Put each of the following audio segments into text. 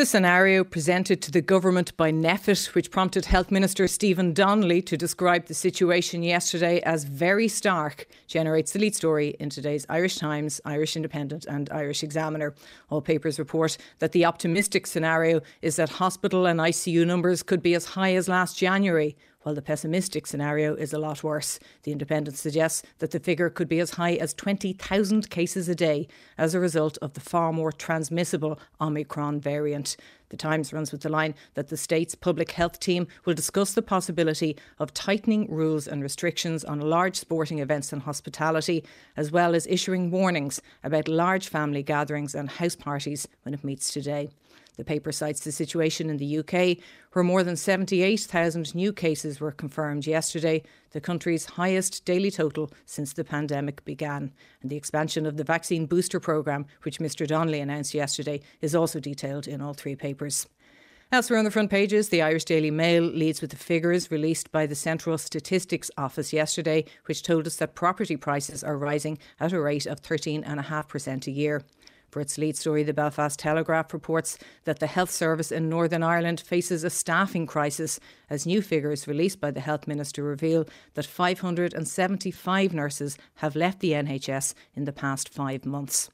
The scenario presented to the government by NPHET, which prompted Health Minister Stephen Donnelly to describe the situation yesterday as very stark, generates the lead story in today's Irish Times, Irish Independent, and Irish Examiner. All papers report that the optimistic scenario is that hospital and ICU numbers could be as high as last January, while the pessimistic scenario is a lot worse. The Independent suggests that the figure could be as high as 20,000 cases a day as a result of the far more transmissible Omicron variant. The Times runs with the line that the state's public health team will discuss the possibility of tightening rules and restrictions on large sporting events and hospitality, as well as issuing warnings about large family gatherings and house parties when it meets today. The paper cites the situation in the UK, where more than 78,000 new cases were confirmed yesterday, the country's highest daily total since the pandemic began. And the expansion of the vaccine booster programme, which Mr Donnelly announced yesterday, is also detailed in all three papers. Elsewhere on the front pages, the Irish Daily Mail leads with the figures released by the Central Statistics Office yesterday, which told us that property prices are rising at a rate of 13.5% a year. For its lead story, the Belfast Telegraph reports that the health service in Northern Ireland faces a staffing crisis as new figures released by the health minister reveal that 575 nurses have left the NHS in the past five months.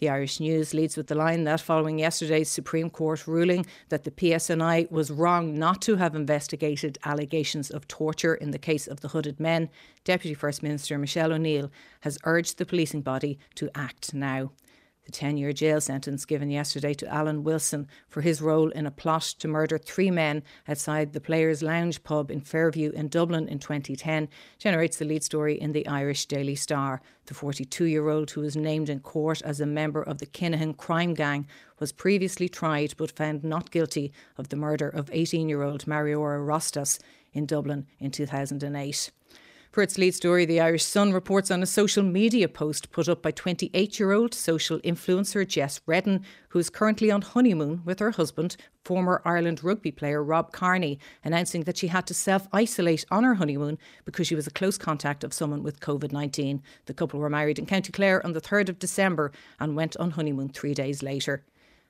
The Irish News leads with the line that following yesterday's Supreme Court ruling that the PSNI was wrong not to have investigated allegations of torture in the case of the hooded men, Deputy First Minister Michelle O'Neill has urged the policing body to act now. The 10 year jail sentence given yesterday to Alan Wilson for his role in a plot to murder three men outside the Players Lounge pub in Fairview in Dublin in 2010 generates the lead story in the Irish Daily Star. The 42 year old, who was named in court as a member of the Kinahan crime gang, was previously tried but found not guilty of the murder of 18 year old Mariora Rostas in Dublin in 2008. For its lead story, the Irish Sun reports on a social media post put up by 28 year old social influencer Jess Redden, who is currently on honeymoon with her husband, former Ireland rugby player Rob Kearney, announcing that she had to self isolate on her honeymoon because she was a close contact of someone with COVID 19. The couple were married in County Clare on the 3rd of December and went on honeymoon three days later.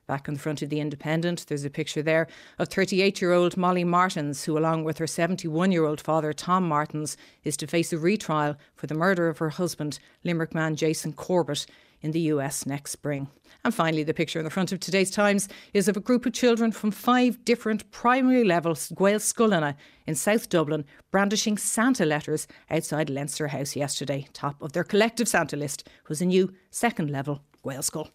Back the front of the Independent, there's a picture there of 38 year old Molly Martens, who, along with her 71 year old father, Tom Martens, is to face a retrial for the murder of her husband, Limerick man Jason Corbett, in the US next spring. And finally, the picture on the front of today's Times is of a group of children from five different primary levels Gaelscoileanna in South Dublin brandishing Santa letters outside Leinster House yesterday. Top of their collective Santa list was a new second level Gaelscoil.